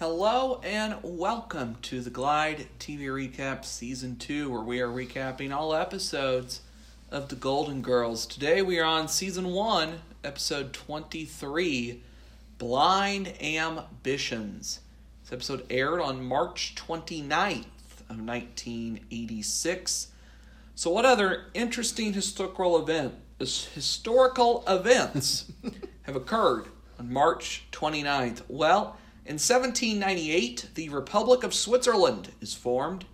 Hello and welcome to the Glide TV Recap Season 2, where we are recapping all episodes of The Golden Girls. Today we are on Season 1, Episode 23 Blind Ambitions. This episode aired on March 29th of 1986. So, what other interesting historical event, historical events have occurred on March 29th? Well, in 1798, the Republic of Switzerland is formed.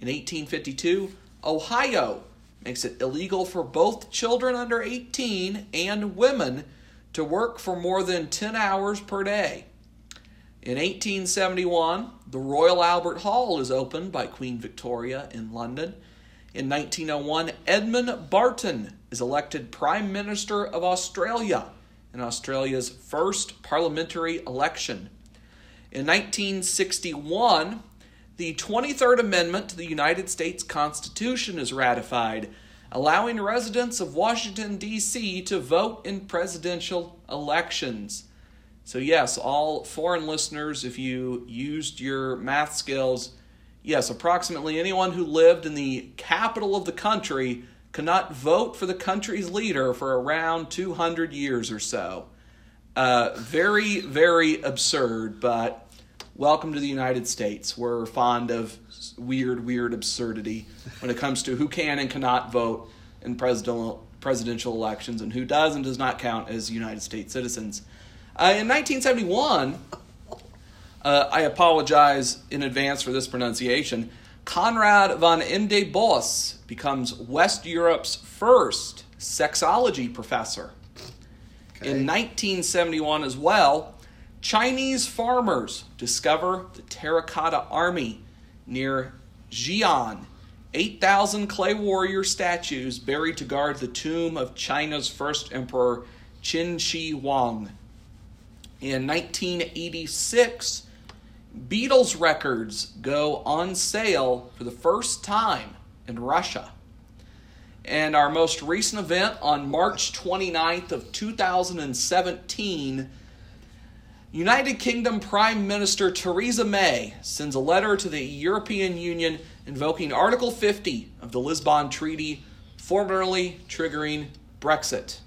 In 1852, Ohio makes it illegal for both children under 18 and women to work for more than 10 hours per day. In 1871, the Royal Albert Hall is opened by Queen Victoria in London. In 1901, Edmund Barton is elected Prime Minister of Australia in Australia's first parliamentary election. In 1961, the 23rd Amendment to the United States Constitution is ratified, allowing residents of Washington, D.C. to vote in presidential elections. So, yes, all foreign listeners, if you used your math skills, yes, approximately anyone who lived in the capital of the country could not vote for the country's leader for around 200 years or so. Uh, very, very absurd, but welcome to the United States. We're fond of weird, weird absurdity when it comes to who can and cannot vote in presidential presidential elections and who does and does not count as United States citizens. Uh, in 1971, uh, I apologize in advance for this pronunciation. Konrad von Ende Boss becomes West Europe's first sexology professor. Okay. In 1971 as well, Chinese farmers discover the Terracotta Army near Xi'an. 8,000 clay warrior statues buried to guard the tomb of China's first emperor, Qin Shi Huang. In 1986, Beatles records go on sale for the first time in Russia. And our most recent event on March 29th of 2017, United Kingdom Prime Minister Theresa May sends a letter to the European Union invoking Article 50 of the Lisbon Treaty, formally triggering Brexit,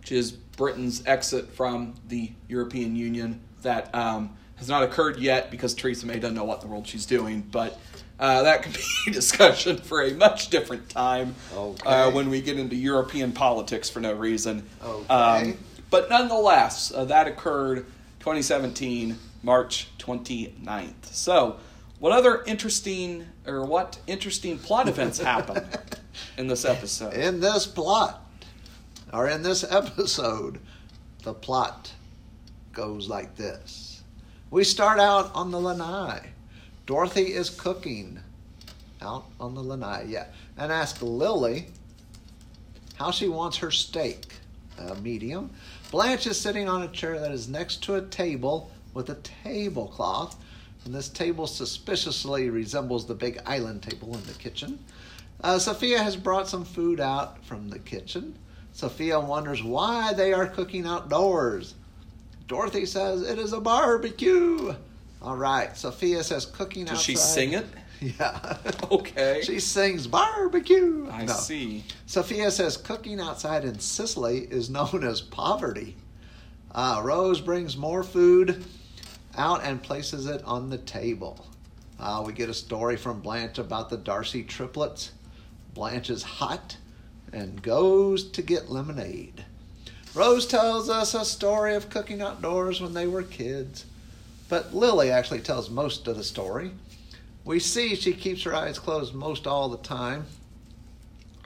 which is Britain's exit from the European Union that um, has not occurred yet because Theresa May doesn't know what the world she's doing, but uh, that could be a discussion for a much different time Okay. uh, when we get into European politics for no reason. Okay. Um, but nonetheless, uh, that occurred 2017, March 29th. So, what other interesting or what interesting plot events happened in this episode? In this plot, or in this episode, the plot goes like this. We start out on the lanai. Dorothy is cooking out on the lanai, yeah, and ask Lily how she wants her steak. A medium. Blanche is sitting on a chair that is next to a table with a tablecloth, and this table suspiciously resembles the big island table in the kitchen. Uh, Sophia has brought some food out from the kitchen. Sophia wonders why they are cooking outdoors. Dorothy says it is a barbecue. All right, Sophia says cooking Does outside. she sing it? Yeah. Okay. she sings barbecue. I No. see. Sophia says cooking outside in Sicily is known as poverty. Uh, Rose brings more food out and places it on the table. Uh, we get a story from Blanche about the Darcy triplets. Blanche is hot and goes to get lemonade. Rose tells us a story of cooking outdoors when they were kids, but Lily actually tells most of the story. We see she keeps her eyes closed most all the time.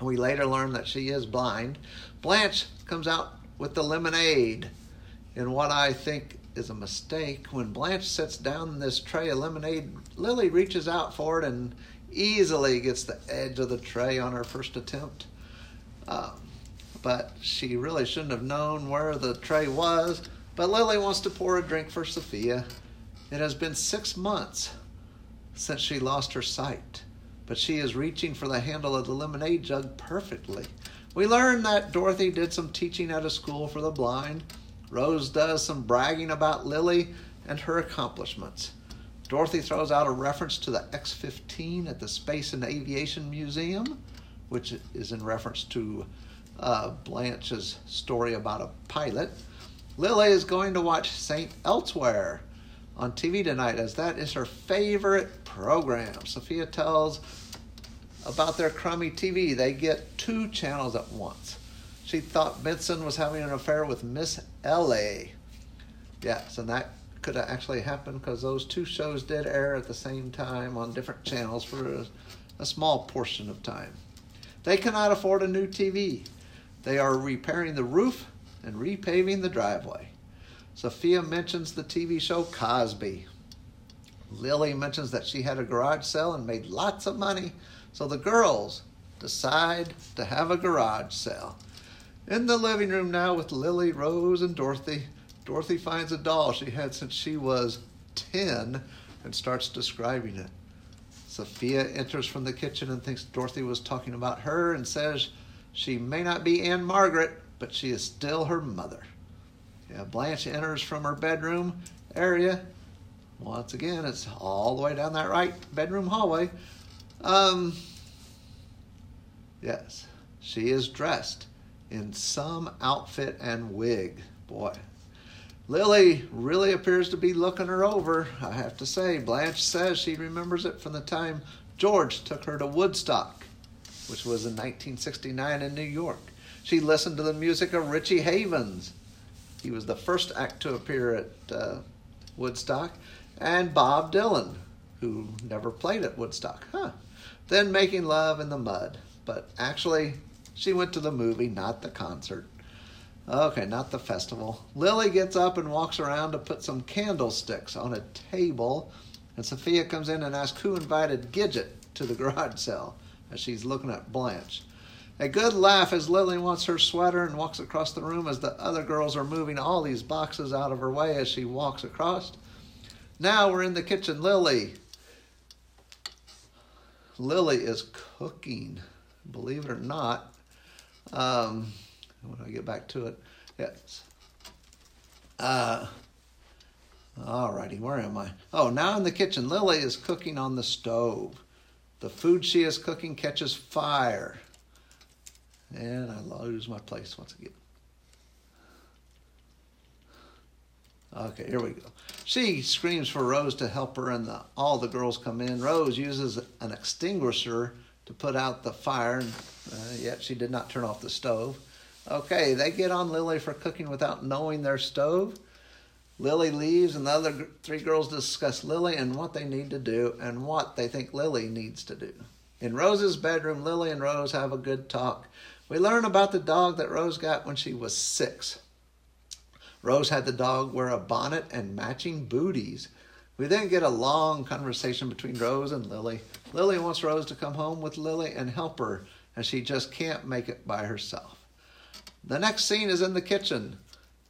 We later learn that she is blind. Blanche comes out with the lemonade in what I think is a mistake. When Blanche sets down this tray of lemonade, Lily reaches out for it and easily gets the edge of the tray on her first attempt. Um, but she really shouldn't have known where the tray was. But Lily wants to pour a drink for Sophia. It has been six months since she lost her sight, but she is reaching for the handle of the lemonade jug perfectly. We learn that Dorothy did some teaching at a school for the blind. Rose does some bragging about Lily and her accomplishments. Dorothy throws out a reference to the X 15 at the Space and Aviation Museum, which is in reference to uh, Blanche's story about a pilot. Lily is going to watch St. Elsewhere on TV tonight, as that is her favorite program. Sophia tells about their crummy TV. They get two channels at once. She thought Benson was having an affair with Miss Ellie Yes, and that could have actually happened because those two shows did air at the same time on different channels for a, a small portion of time. They cannot afford a new TV. They are repairing the roof and repaving the driveway. Sophia mentions the TV show Cosby. Lily mentions that she had a garage sale and made lots of money, so the girls decide to have a garage sale. In the living room now with Lily, Rose, and Dorothy, Dorothy finds a doll she had since she was 10 and starts describing it. Sophia enters from the kitchen and thinks Dorothy was talking about her and says she may not be Ann-Margret, but she is still her mother. Yeah, Blanche enters from her bedroom area. Once again, it's all the way down that right bedroom hallway. Um, yes, she is dressed in some outfit and wig. Boy, Lily really appears to be looking her over, I have to say. Blanche says she remembers it from the time George took her to Woodstock, which was in 1969 in New York. She listened to the music of Richie Havens. He was the first act to appear at uh, Woodstock, and Bob Dylan, who never played at Woodstock. Huh. Then making love in the mud. But actually, she went to the movie, not the concert. Okay, not the festival. Lily gets up and walks around to put some candlesticks on a table, and Sophia comes in and asks who invited Gidget to the garage sale as she's looking at Blanche. A good laugh as Lily wants her sweater and walks across the room as the other girls are moving all these boxes out of her way as she walks across. Now we're in the kitchen. Lily. Lily is cooking, believe it or not. Um, when I get back to it, yes. Uh, all righty, where am I? Oh, now in the kitchen. Lily is cooking on the stove. The food she is cooking catches fire. And I lose my place once again. Okay, here we go. She screams for Rose to help her, and the, all the girls come in. Rose uses an extinguisher to put out the fire, and uh, yet she did not turn off the stove. Okay, they get on Lily for cooking without knowing their stove. Lily leaves, and the other three girls discuss Lily and what they need to do and what they think Lily needs to do. In Rose's bedroom, Lily and Rose have a good talk. We learn about the dog that Rose got when she was six. Rose had the dog wear a bonnet and matching booties. We then get a long conversation between Rose and Lily. Lily wants Rose to come home with Lily and help her, as she just can't make it by herself. The next scene is in the kitchen,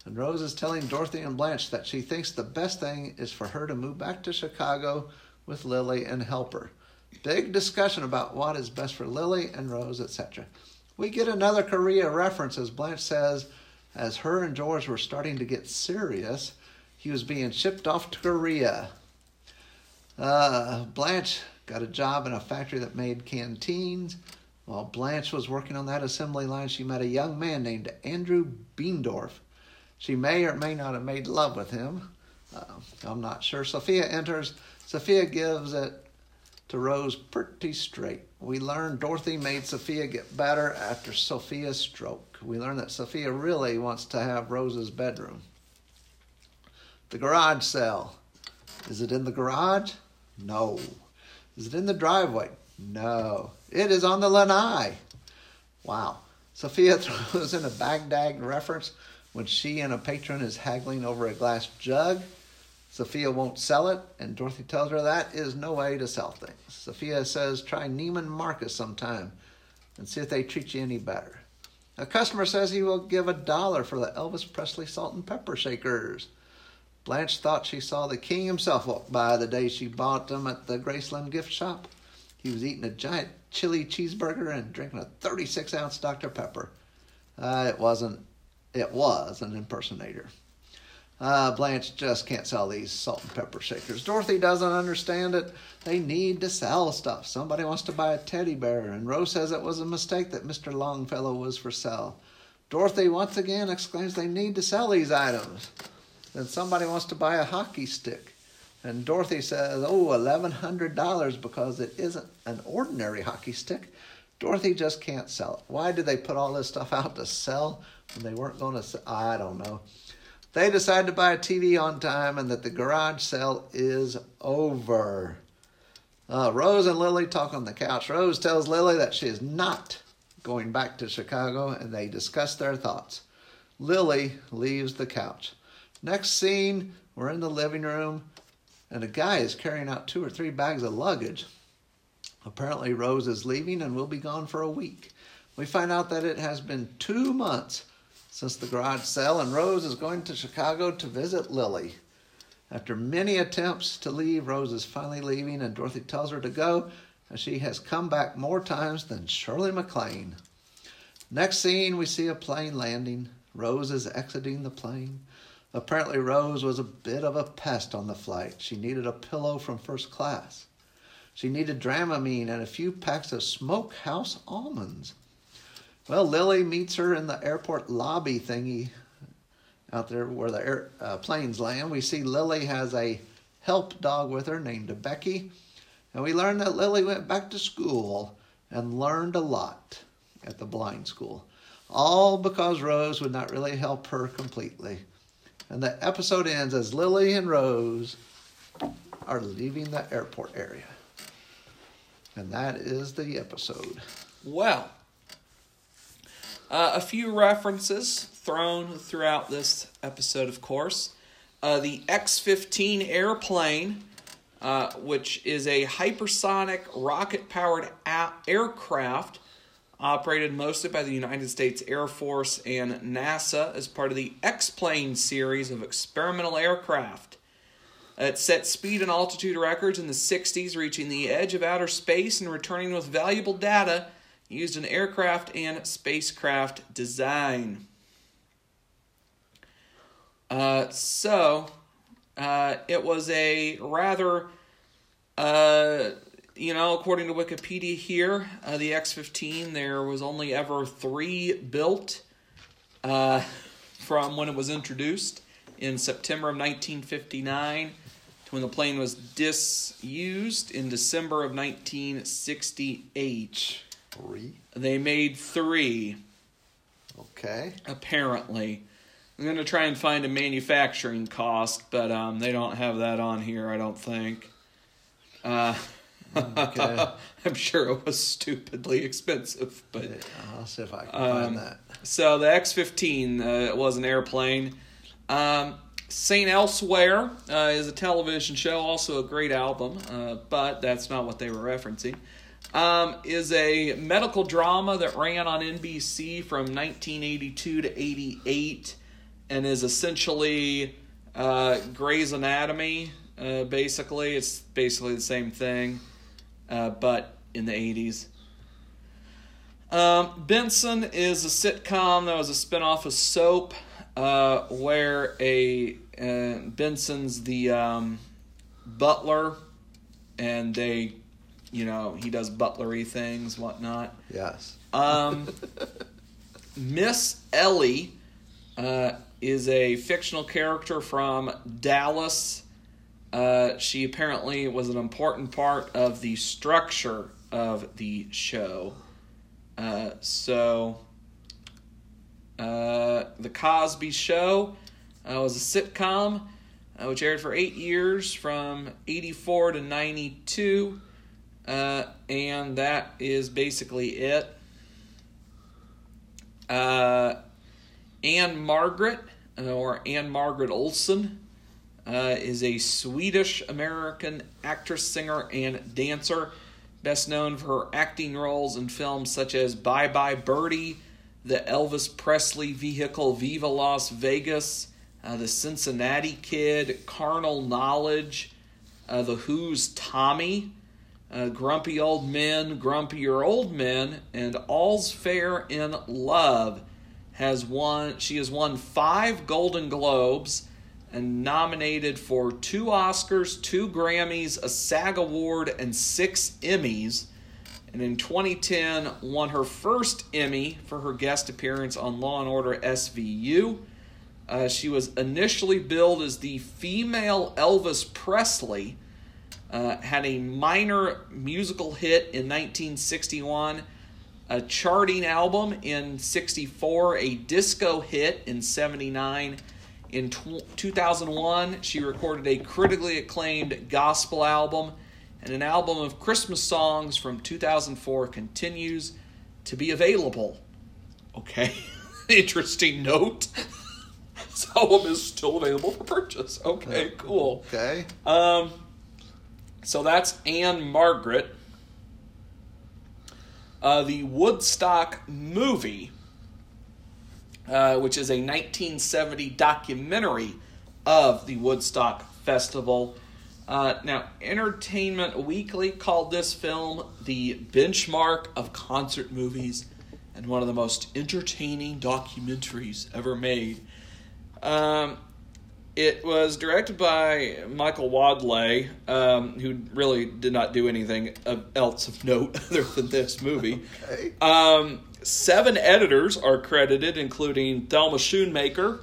and Rose is telling Dorothy and Blanche that she thinks the best thing is for her to move back to Chicago with Lily and help her. Big discussion about what is best for Lily and Rose, etc. We get another Korea reference as Blanche says, as her and George were starting to get serious, he was being shipped off to Korea. Uh, Blanche got a job in a factory that made canteens. While Blanche was working on that assembly line, she met a young man named Andrew Beendorf. She may or may not have made love with him. Uh, I'm not sure. Sophia enters. Sophia gives it to Rose pretty straight. We learn Dorothy made Sophia get better after Sophia's stroke. We learn that Sophia really wants to have Rose's bedroom. The garage sale. Is it in the garage? No. Is it in the driveway? No. It is on the lanai. Wow. Sophia throws in a Baghdad reference when she and a patron is haggling over a glass jug. Sophia won't sell it, and Dorothy tells her that is no way to sell things. Sophia says, try Neiman Marcus sometime and see if they treat you any better. A customer says he will give a dollar for the Elvis Presley salt and pepper shakers. Blanche thought she saw the king himself walk by the day she bought them at the Graceland gift shop. He was eating a giant chili cheeseburger and drinking a 36 ounce Dr. Pepper. Uh, it wasn't, it was an impersonator. Uh, Blanche just can't sell these salt and pepper shakers. Dorothy doesn't understand it. They need to sell stuff. Somebody wants to buy a teddy bear, and Rose says it was a mistake that Mr. Longfellow was for sale. Dorothy once again exclaims they need to sell these items. Then somebody wants to buy a hockey stick. And Dorothy says, oh, $1,100 because it isn't an ordinary hockey stick. Dorothy just can't sell it. Why did they put all this stuff out to sell when they weren't going to sell? I don't know. They decide to buy a TV on time and that the garage sale is over. Uh, Rose and Lily talk on the couch. Rose tells Lily that she is not going back to Chicago and they discuss their thoughts. Lily leaves the couch. Next scene, we're in the living room and a guy is carrying out two or three bags of luggage. Apparently, Rose is leaving and will be gone for a week. We find out that it has been two months since the garage sale, and Rose is going to Chicago to visit Lily. After many attempts to leave, Rose is finally leaving, and Dorothy tells her to go, as she has come back more times than Shirley MacLaine. Next scene, we see a plane landing. Rose is exiting the plane. Apparently, Rose was a bit of a pest on the flight. She needed a pillow from first class. She needed Dramamine and a few packs of smokehouse almonds. Well, Lily meets her in the airport lobby thingy out there where the air, uh, planes land. We see Lily has a help dog with her named Becky. And we learn that Lily went back to school and learned a lot at the blind school. All because Rose would not really help her completely. And the episode ends as Lily and Rose are leaving the airport area. And that is the episode. Well, uh, a few references thrown throughout this episode, of course. Uh, the X 15 airplane, uh, which is a hypersonic rocket powered a- aircraft operated mostly by the United States Air Force and NASA as part of the X Plane series of experimental aircraft. It set speed and altitude records in the 60s, reaching the edge of outer space and returning with valuable data used in aircraft and spacecraft design. Uh, so, uh, it was a rather, uh, you know, according to Wikipedia here, uh, the X 15, there was only ever three built uh, from when it was introduced in September of 1959 to when the plane was disused in December of 1968. Three. They made three, Okay. apparently. I'm going to try and find a manufacturing cost, but um, they don't have that on here, I don't think. Uh, Okay. I'm sure it was stupidly expensive, but I'll see if I can Um, find that. so the X fifteen uh, was an airplane. Um, Saint Elsewhere uh, is a television show, also a great album, uh, but that's not what they were referencing. Um, is a medical drama that ran on NBC from 1982 to 88 and is essentially uh, Grey's Anatomy. Uh, basically, it's basically the same thing, uh, but in the 80s. Um, Benson is a sitcom that was a spinoff of Soap, uh, where a uh, Benson's the um, butler, and they, you know, he does butlery things, whatnot. Yes. Um, Miss Ellie uh, is a fictional character from Dallas. Uh, she apparently was an important part of the structure of the show. Uh, so, uh, The Cosby Show uh, was a sitcom uh, which aired for eight years from 84 to 92. Uh, and that is basically it. Uh, Ann-Margret, or Ann-Margret Olsson, uh, is a Swedish American actress, singer, and dancer, best known for her acting roles in films such as Bye Bye Birdie, the Elvis Presley vehicle Viva Las Vegas, uh, the Cincinnati Kid, Carnal Knowledge, uh, The Who's Tommy, uh, Grumpy Old Men, Grumpier Old Men, and All's Fair in Love. Has won. She has won five Golden Globes, and nominated for two Oscars, two Grammys, a SAG Award, and six Emmys. And in 2010, won her first Emmy for her guest appearance on Law and Order SVU. Uh, she was initially billed as the female Elvis Presley. Uh, had a minor musical hit in 1961, a charting album in 64, a disco hit in 79. In tw- 2001, she recorded a critically acclaimed gospel album, and an album of Christmas songs from 2004 continues to be available. Okay, interesting note. this album is still available for purchase. Okay, cool. Okay. Um, so that's Ann-Margret. Uh, the Woodstock movie, uh, which is a 1970 documentary of the Woodstock Festival. Uh, now, Entertainment Weekly called this film the benchmark of concert movies and one of the most entertaining documentaries ever made. Um, it was directed by Michael Wadleigh, um, who really did not do anything else of note other than this movie. Okay. Um, seven editors are credited, including Thelma Schoonmaker,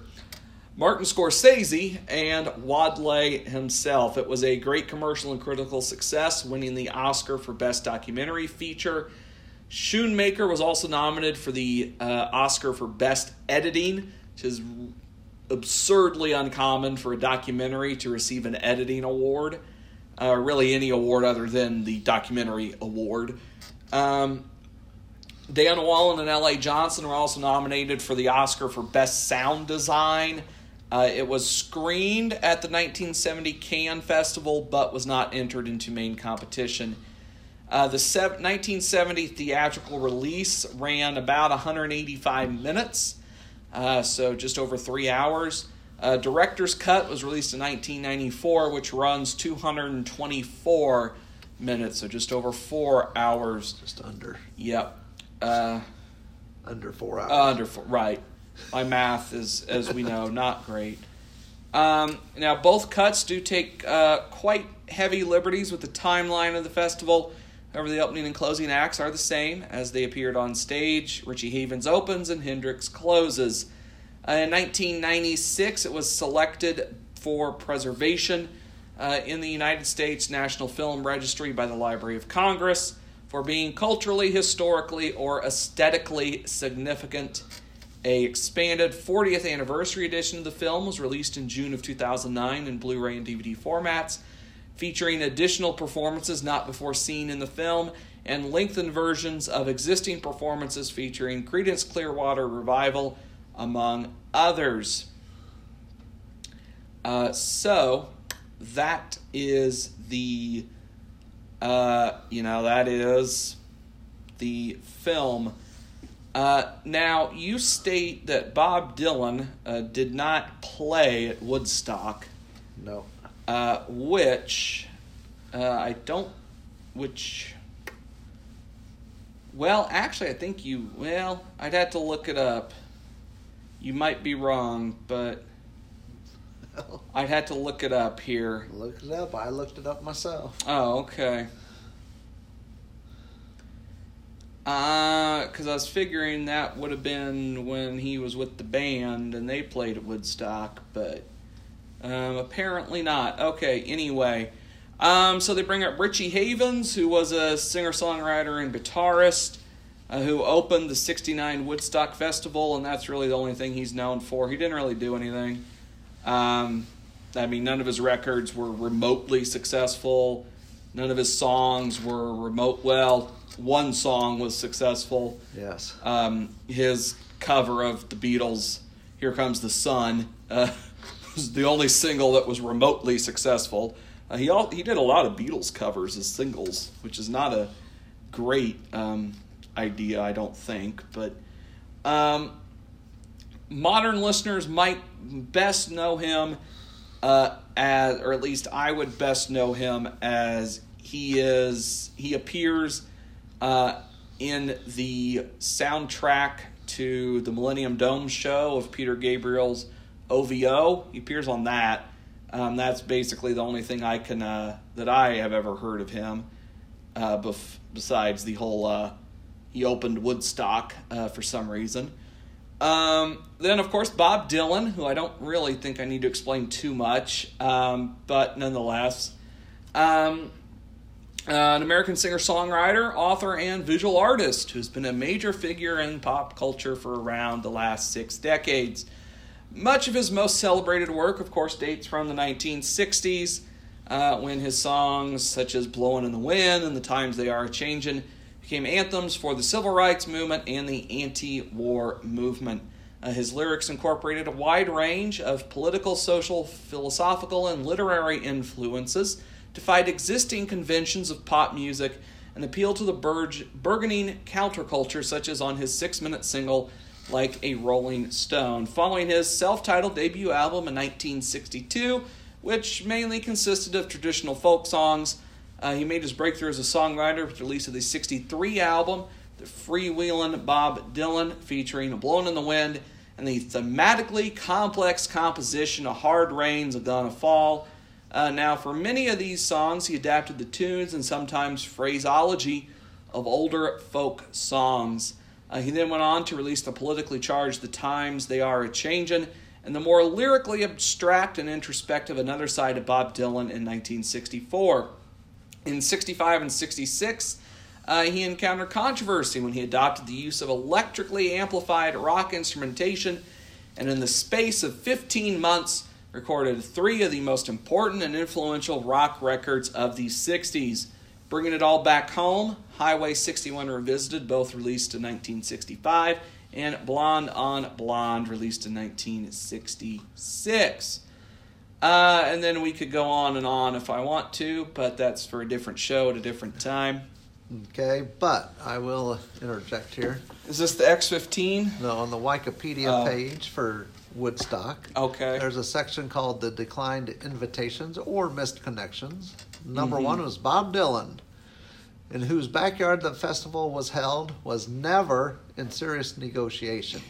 Martin Scorsese, and Wadleigh himself. It was a great commercial and critical success, winning the Oscar for Best Documentary Feature. Schoonmaker was also nominated for the uh, Oscar for Best Editing, which is absurdly uncommon for a documentary to receive an editing award, uh, really any award other than the documentary award. Um, Dan Wallin and L.A. Johnson were also nominated for the Oscar for Best Sound Design. Uh, it was screened at the 1970 Cannes Festival, but was not entered into main competition. Uh, the 1970 theatrical release ran about 185 minutes uh, so just over three hours. Uh, director's cut was released in 1994, which runs 224 minutes, so just over four hours. Just under. Yep. Uh, under four hours. under four, right. My math is, as we know, not great. Um, now, both cuts do take uh, quite heavy liberties with the timeline of the festival. However, the opening and closing acts are the same as they appeared on stage. Richie Havens opens and Hendrix closes. Uh, in 1996, it was selected for preservation uh, in the United States National Film Registry by the Library of Congress for being culturally, historically, or aesthetically significant. A expanded 40th anniversary edition of the film was released in June of 2009 in Blu-ray and DVD formats featuring additional performances not before seen in the film and lengthened versions of existing performances featuring Creedence Clearwater Revival, among others. Uh, so that is the, uh, you know, that is the film. Uh, now, you state that Bob Dylan uh, did not play at Woodstock No. Uh, which uh, I don't, which, well, actually, I think you, well, I'd have to look it up. You might be wrong, but I'd have to look it up here. Look it up. I looked it up myself. Oh, okay. Because I was figuring that would have been when he was with the band and they played at Woodstock, but um, apparently not. Okay, anyway. Um, so they bring up Richie Havens, who was a singer songwriter and guitarist, uh, who opened the 69 Woodstock Festival, and that's really the only thing he's known for. He didn't really do anything. Um, I mean, none of his records were remotely successful. None of his songs were remote. Well, one song was successful. Yes. Um, his cover of the Beatles' "Here Comes the Sun" uh, was the only single that was remotely successful. Uh, he all, he did a lot of Beatles covers as singles, which is not a great um, idea, I don't think. But um, modern listeners might best know him uh, as, or at least I would best know him as he is. He appears uh, in the soundtrack to the Millennium Dome show of Peter Gabriel's OVO. He appears on that. Um, that's basically the only thing I can uh, that I have ever heard of him. Uh, bef- besides the whole, uh, he opened Woodstock uh, for some reason. Um, then, of course, Bob Dylan, who I don't really think I need to explain too much, um, but nonetheless, um, uh, an American singer songwriter, author, and visual artist who's been a major figure in pop culture for around the last six decades. Much of his most celebrated work, of course, dates from the 1960s, uh, when his songs such as Blowin' in the Wind and The Times They Are Changin' became anthems for the civil rights movement and the anti war movement. Uh, his lyrics incorporated a wide range of political, social, philosophical, and literary influences defied existing conventions of pop music and appealed to the burg- burgeoning counterculture, such as on his six minute single, Like a Rolling Stone. Following his self titled debut album in 1962, which mainly consisted of traditional folk songs, uh, he made his breakthrough as a songwriter with the release of the 63 album, The Freewheelin' Bob Dylan, featuring Blowin' in the Wind, and the thematically complex composition A Hard Rain's a Gonna Fall. Uh, now, for many of these songs, he adapted the tunes and sometimes phraseology of older folk songs. Uh, he then went on to release the politically charged The Times They Are a Changin', and the more lyrically abstract and introspective Another Side of Bob Dylan in 1964. In 65 and 66, uh, he encountered controversy when he adopted the use of electrically amplified rock instrumentation, and in the space of 15 months, recorded three of the most important and influential rock records of the 60s. Bringing it all back home, Highway 61 Revisited, both released in 1965, and Blonde on Blonde, released in 1966. Uh, and then we could go on and on if I want to, but that's for a different show at a different time. Okay, but I will interject here. Is this the X15? No, on the Wikipedia Oh. page for Woodstock, Okay. there's a section called the declined invitations or missed connections. Number Mhm. one was Bob Dylan, in whose backyard the festival was held, was never in serious negotiation.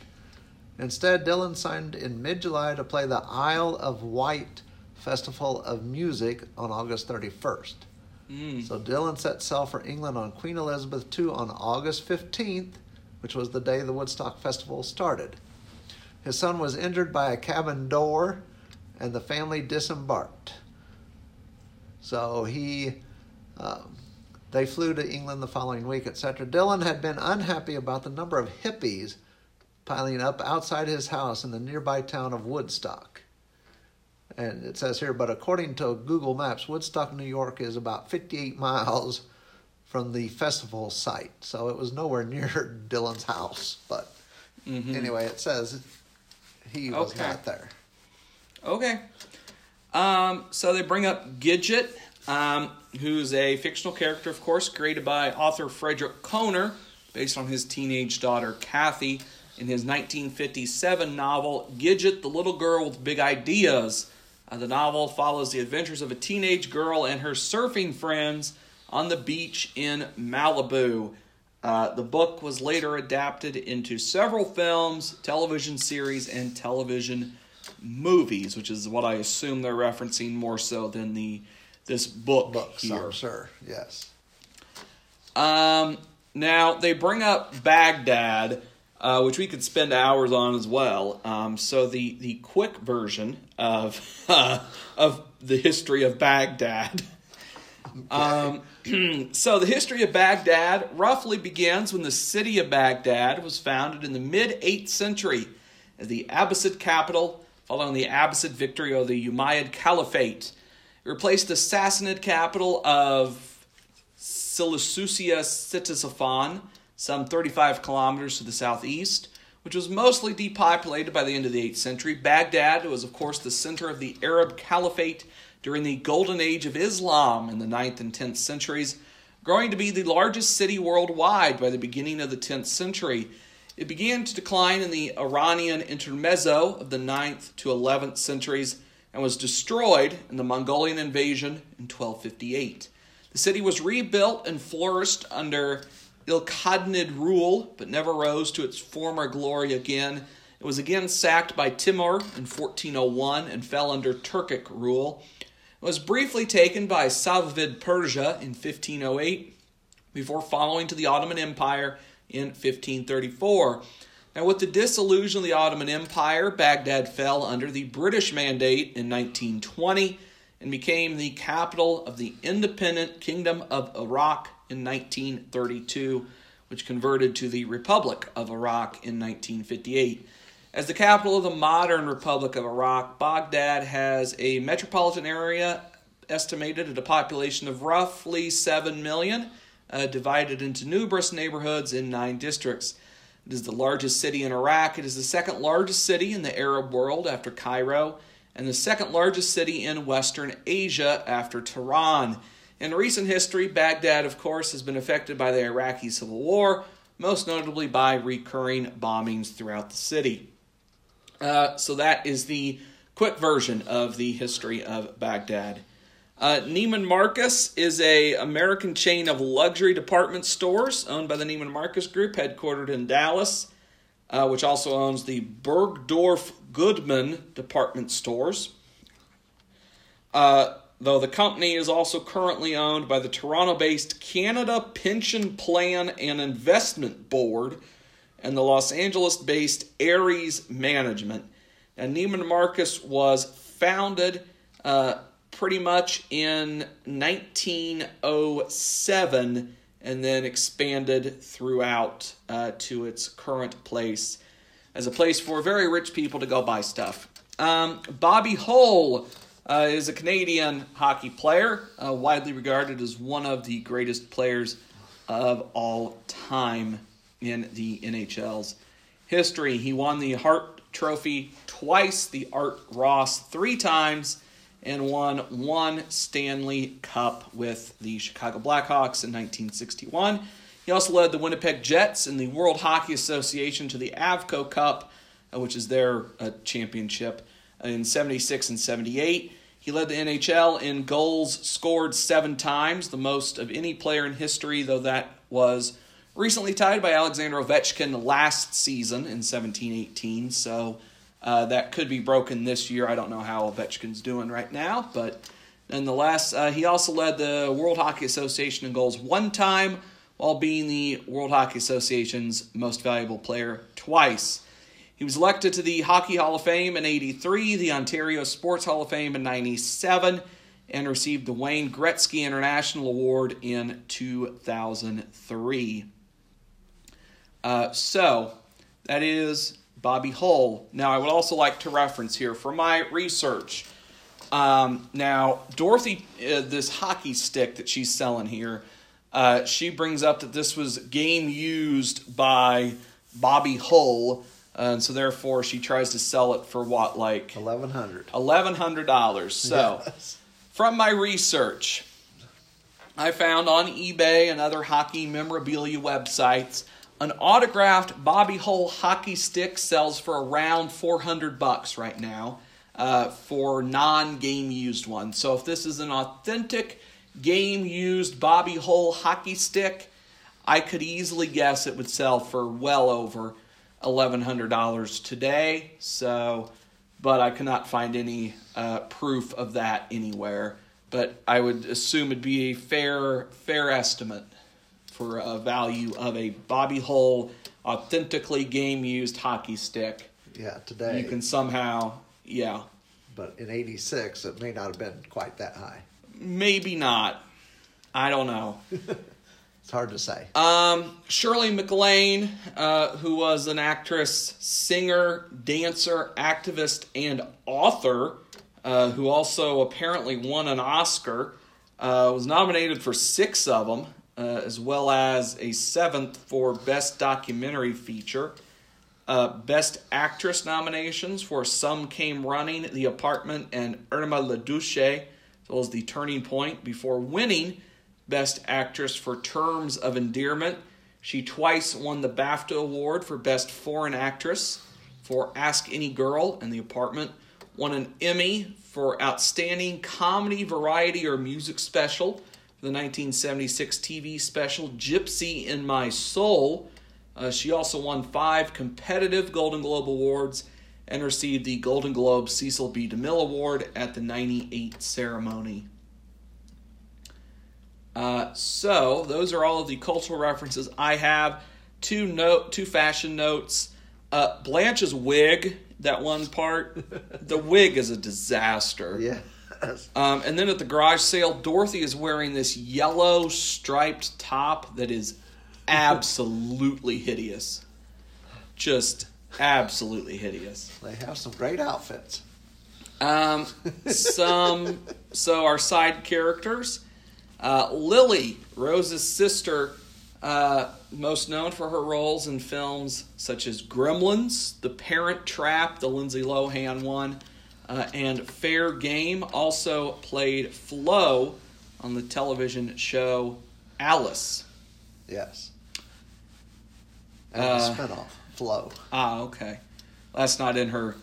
Instead, Dylan signed in mid July to play the Isle of Wight Festival of Music on August 31st. Mm. So Dylan set sail for England on Queen Elizabeth II on August 15th, which was the day the Woodstock Festival started. His son was injured by a cabin door, and the family disembarked. So he, um, they flew to England the following week, etc. Dylan had been unhappy about the number of hippies piling up outside his house in the nearby town of Woodstock. And it says here, but according to Google Maps, Woodstock, New York is about 58 miles from the festival site. So it was nowhere near Dylan's house. But Mhm. anyway, it says he was Okay. not there. Okay. Um, so they bring up Gidget, um, who's a fictional character, of course, created by author Frederick Kohner, based on his teenage daughter Kathy, in his 1957 novel Gidget, the Little Girl with Big Ideas. Uh, the novel follows the adventures of a teenage girl and her surfing friends on the beach in Malibu. Uh, the book was later adapted into several films, television series, and television movies, which is what I assume they're referencing more so than the this book, Books, here. I'm sure. Yes. Um, now they bring up Baghdad, uh, which we could spend hours on as well. Um, so the the quick version of uh, of the history of Baghdad. Um, so the history of Baghdad roughly begins when the city of Baghdad was founded in the mid 8th century as the Abbasid capital following the Abbasid victory over the Umayyad Caliphate. It replaced the Sassanid capital of Seleucia Ctesiphon, some 35 kilometers to the southeast, which was mostly depopulated by the end of the 8th century. Baghdad was, of course, the center of the Arab Caliphate during the Golden Age of Islam in the 9th and 10th centuries, growing to be the largest city worldwide by the beginning of the 10th century. It began to decline in the Iranian intermezzo of the 9th to 11th centuries and was destroyed in the Mongolian invasion in 1258. The city was rebuilt and flourished under Ilkhanid rule, but never rose to its former glory again It was again sacked by Timur in 1401 and fell under Turkic rule. It was briefly taken by Safavid Persia in 1508 before following to the Ottoman Empire in 1534. Now, with the dissolution of the Ottoman Empire, Baghdad fell under the British Mandate in 1920 and became the capital of the independent Kingdom of Iraq in 1932, which converted to the Republic of Iraq in 1958. As the capital of the modern Republic of Iraq, Baghdad has a metropolitan area estimated at a population of roughly 7 million, uh, divided into numerous neighborhoods in nine districts. It is the largest city in Iraq. It is the second largest city in the Arab world after Cairo, and the second largest city in Western Asia after Tehran. In recent history, Baghdad, of course, has been affected by the Iraqi Civil War, most notably by recurring bombings throughout the city. Uh, so that is the quick version of the history of Baghdad. Uh, Neiman Marcus is a American chain of luxury department stores owned by the Neiman Marcus Group, headquartered in Dallas, uh, which also owns the Bergdorf Goodman department stores. Uh, though the company is also currently owned by the Toronto-based Canada Pension Plan and Investment Board, and the Los Angeles based Ares Management. And Neiman Marcus was founded uh, pretty much in 1907 and then expanded throughout uh, to its current place as a place for very rich people to go buy stuff. Um, Bobby Hull uh, is a Canadian hockey player, uh, widely regarded as one of the greatest players of all time in the NHL's history. He won the Hart Trophy twice, the Art Ross three times, and won one Stanley Cup with the Chicago Blackhawks in 1961. He also led the Winnipeg Jets in the World Hockey Association to the Avco Cup, uh, which is their uh, championship, in 76 and 78. He led the NHL in goals scored seven times, the most of any player in history, though that was recently tied by Alexander Ovechkin last season in 17-18. So uh, that could be broken this year. I don't know how Ovechkin's doing right now, but nonetheless, uh, he also led the World Hockey Association in goals one time, while being the World Hockey Association's most valuable player twice. He was elected to the Hockey Hall of Fame in 83, the Ontario Sports Hall of Fame in 97, and received the Wayne Gretzky International Award in 2003. Uh, so, that is Bobby Hull. Now, I would also like to reference here for my research. Um, now, Dorothy, uh, this hockey stick that she's selling here, uh, she brings up that this was game used by Bobby Hull, uh, and so therefore she tries to sell it for what, like eleven hundred. Eleven hundred dollars. So, yes. from my research, I found on eBay and other hockey memorabilia websites an autographed Bobby Hull hockey stick sells for around 400 bucks right now uh, for non-game used ones. So if this is an authentic game used Bobby Hull hockey stick, I could easily guess it would sell for well over $1,100 today. So, but I cannot find any uh, proof of that anywhere. But I would assume it'd be a fair fair estimate for a value of a Bobby Hull authentically game used hockey stick. Yeah, today. You can somehow, yeah. But in 86, it may not have been quite that high. Maybe not. I don't know. it's hard to say. Um, Shirley MacLaine, uh, who was an actress, singer, dancer, activist, and author, uh, who also apparently won an Oscar, uh, was nominated for six of them uh, as well as a seventh for Best Documentary Feature. Uh, Best Actress nominations for Some Came Running, The Apartment, and Irma La Douce, as well as The Turning Point, before winning Best Actress for Terms of Endearment. She twice won the BAFTA Award for Best Foreign Actress for Ask Any Girl and The Apartment, won an Emmy for Outstanding Comedy, Variety, or Music Special the 1976 TV special Gypsy in My Soul, Uh, she also won five competitive Golden Globe Awards and received the Golden Globe Cecil B. DeMille Award at the 98 ceremony. Uh, so, those are all of the cultural references I have. Two note, two fashion notes. Uh, Blanche's wig, that one part, the wig is a disaster. Yes. Um, and then at the garage sale, Dorothy is wearing this yellow striped top that is absolutely hideous. Just absolutely hideous. They have some great outfits. Um, some so our side characters, uh, Lily, Rose's sister, uh, most known for her roles in films such as Gremlins, The Parent Trap, the Lindsay Lohan one, uh, and Fair Game. Also played Flo on the television show Alice. Yes. And Uh, spinoff, Flo. Ah, okay. That's not in her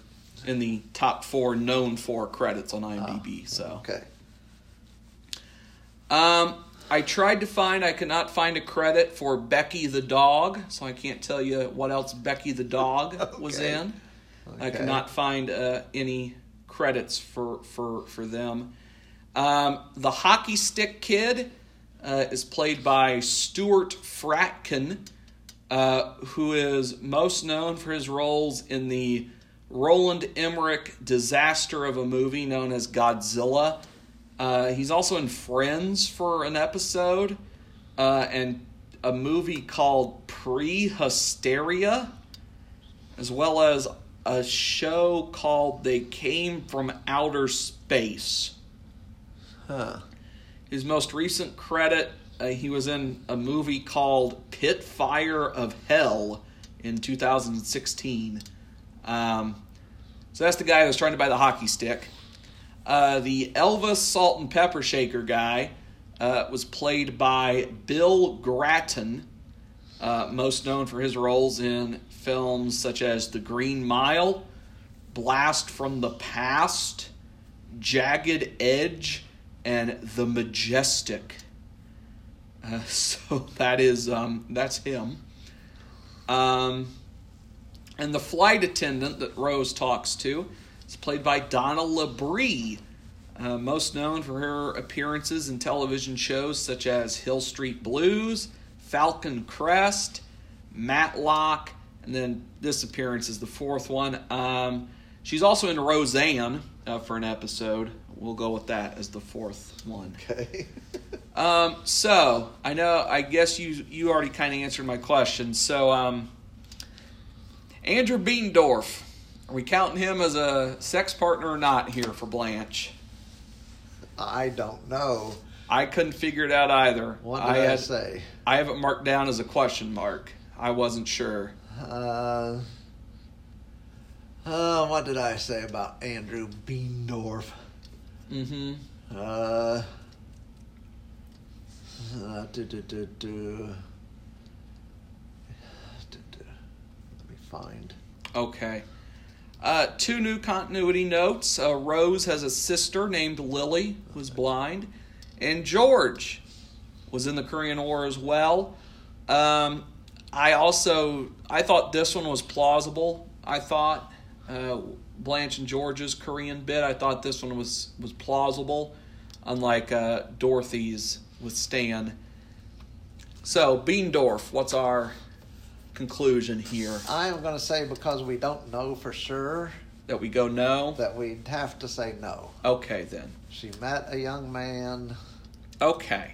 in the top four known for credits on IMDb. so Okay. Um, I tried to find, I could not find a credit for Becky the dog, so I can't tell you what else Becky the dog was Okay. in. I Okay. could not find uh, any credits for for for them. Um, the hockey stick kid uh, is played by Stuart Fratkin, uh, who is most known for his roles in the Roland Emmerich disaster of a movie known as Godzilla. Uh, he's also in Friends for an episode, uh, and a movie called Prehysteria, as well as a show called They Came from Outer Space. Huh. His most recent credit, uh, he was in a movie called Pit Fire of Hell in 2016. Um, so that's the guy that's trying to buy the hockey stick. Uh, the Elvis Salt and Pepper Shaker guy uh, was played by Bill Gratton, uh, most known for his roles in films such as The Green Mile, Blast from the Past, Jagged Edge, and The Majestic. Uh, so that is um, that's him. Um, and the flight attendant that Rose talks to is played by Donna LeBrie, uh, most known for her appearances in television shows such as Hill Street Blues, Falcon Crest, Matlock, and then this appearance is the fourth one. Um, she's also in Roseanne uh, for an episode. We'll go with that as the fourth one. Okay. Um, so I know. I guess you you already kind of answered my question. So um, Andrew Beendorf, are we counting him as a sex partner or not here for Blanche? I don't know. I couldn't figure it out either. What did I I, say? I have it marked down as a question mark. I wasn't sure. Uh, uh, what did I say about Andrew Beendorf? Mm-hmm. Uh, uh, do, do, do, do. Let me find. Okay. Uh, two new continuity notes. Uh, Rose has a sister named Lily who's blind, and George was in the Korean War as well. Um, I also I thought this one was plausible. I thought uh, Blanche and George's Korean bit. I thought this one was was plausible, unlike uh, Dorothy's with Stan. So Beendorf, what's our conclusion here? I am going to say because we don't know for sure That we go no. that we'd have to say no. Okay then. She met a young man Okay.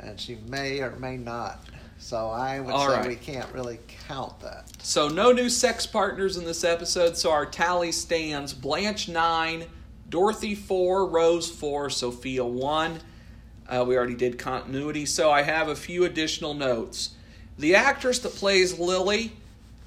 and she may or may not. So I would All say right. we can't really count that. So no new sex partners in this episode. So our tally stands: Blanche nine, Dorothy four, Rose four, Sophia one. Uh, we already did continuity, so I have a few additional notes. The actress that plays Lily,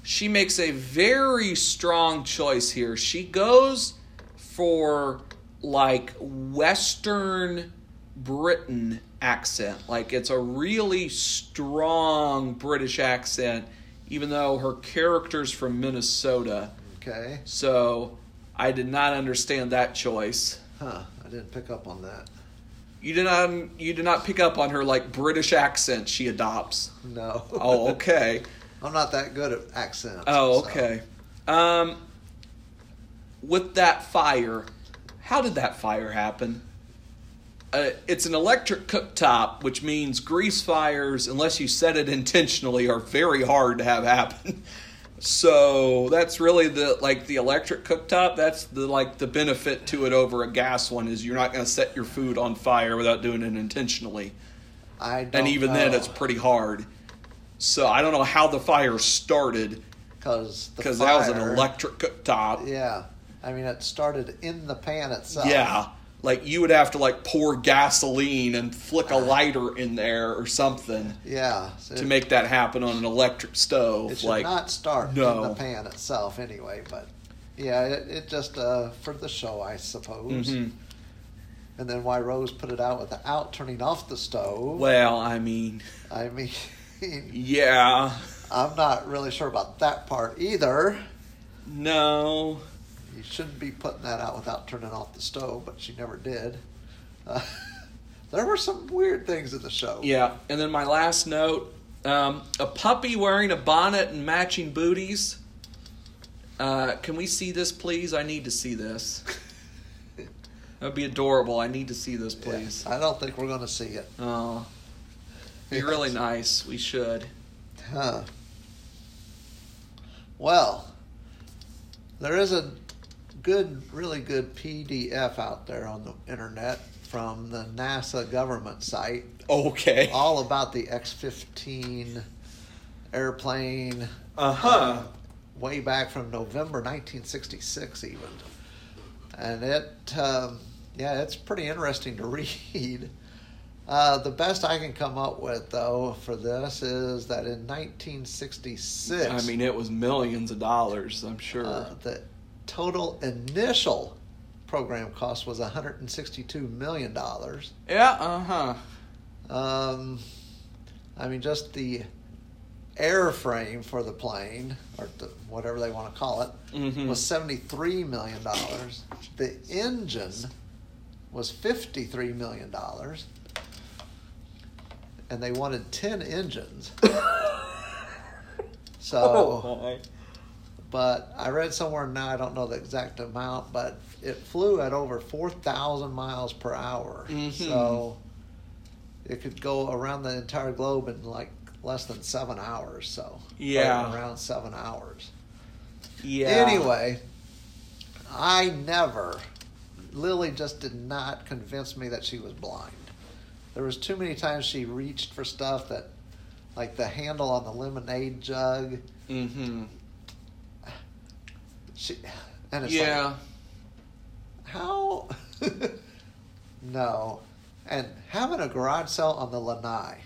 she makes a very strong choice here. She goes for like Western Britain accent. Like it's a really strong British accent, even though her character's from Minnesota. Okay. So I did not understand that choice. Huh. I didn't pick up on that. You did not you did not pick up on her like British accent she adopts. No. Oh, okay. I'm not that good at accents. Oh, so- okay. Um, with that fire, how did that fire happen? Uh, it's an electric cooktop, which means grease fires, unless you set it intentionally, are very hard to have happen. So that's really the like the electric cooktop. That's the like the benefit to it over a gas one is you're not going to set your food on fire without doing it intentionally, I don't and even then it's pretty hard. So I don't know how the fire started because because that was an electric cooktop. Yeah, I mean it started in the pan itself. Yeah, like you would have to like pour gasoline and flick a lighter in there or something yeah. So to make that happen on an electric stove. it should like not start in the pan itself anyway. But yeah, it, it just uh, for the show, I suppose. Mhm. And then why Rose put it out without turning off the stove? Well, I mean, I mean, yeah, I'm not really sure about that part either. no, You shouldn't be putting that out without turning off the stove, but she never did. Uh, there were some weird things in the show. yeah. And then my last note: um, a puppy wearing a bonnet and matching booties. Uh, can we see this, please? I need to see this. That'd be adorable. I need to see this, please. I don't think we're going to see it. Oh, be really nice. We should. Huh. Well, there is a good, really good PDF out there on the internet from the NASA government site Okay. all about the X 15 airplane Uh huh. way back from November 1966, even. And it, um, yeah, it's pretty interesting to read. Uh, the best I can come up with, though, for this is that in 1966, I mean, it was millions of dollars. I'm sure. uh, the total initial program cost was 162 million dollars. yeah. Uh huh. Um, I mean, just the airframe for the plane, or the, whatever they want to call it, Mhm. was $73 million. The engine was $53 million. And they wanted 10 engines. so, but I read somewhere now, I don't know the exact amount, but it flew at over 4,000 miles per hour. Mhm. So it could go around the entire globe in like less than seven hours. So, Yeah. around seven hours. yeah. Anyway, I never, Lily just did not convince me that she was blind. There was too many times she reached for stuff that, like the handle on the lemonade jug. Mm-hmm. She, and it's Yeah. like, how? no. And having a garage sale on the lanai.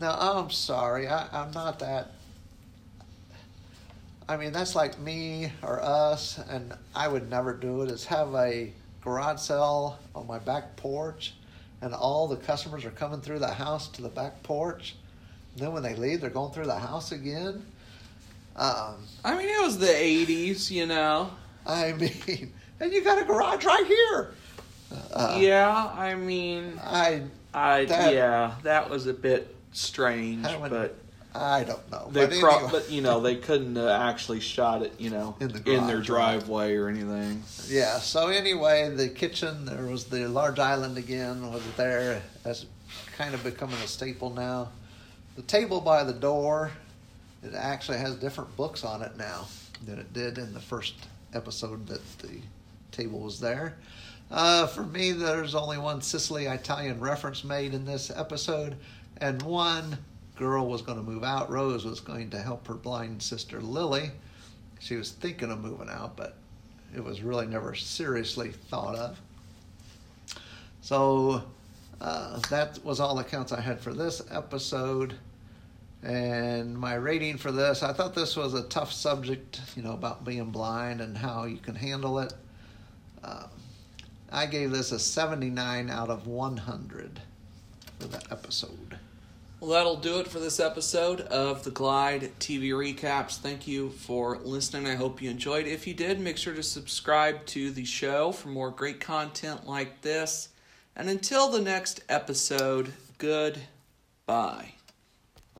Now, I'm sorry. I, I'm not that. I mean, that's like me or us, and I would never do it, is have a garage sale on my back porch, and all the customers are coming through the house to the back porch. And then when they leave, they're going through the house again. Um, I mean, it was the '80s, you know. I mean, and you got a garage right here. Uh, yeah. I mean, I I that- yeah, that was a bit strange, Haven't- but I don't know. they but pro- anyway. but you know they couldn't uh, actually shot it, you know, In the in their garage, right. driveway or anything. yeah. So anyway, the kitchen there was the large island again was there. That's kind of becoming a staple now. The table by the door, it actually has different books on it now than it did in the first episode that the table was there. Uh, for me, there's only one Sicily Italian reference made in this episode, and one girl was going to move out. Rose was going to help her blind sister Lily. She was thinking of moving out, but it was really never seriously thought of. So uh, that was all the counts I had for this episode. And my rating for this, I thought this was a tough subject, you know, about being blind and how you can handle it. Uh, I gave this a 79 out of 100 for that episode. Well, that'll do it for this episode of the Glide TV recaps. Thank you for listening. I hope you enjoyed. If you did, make sure to subscribe to the show for more great content like this. And until the next episode, goodbye.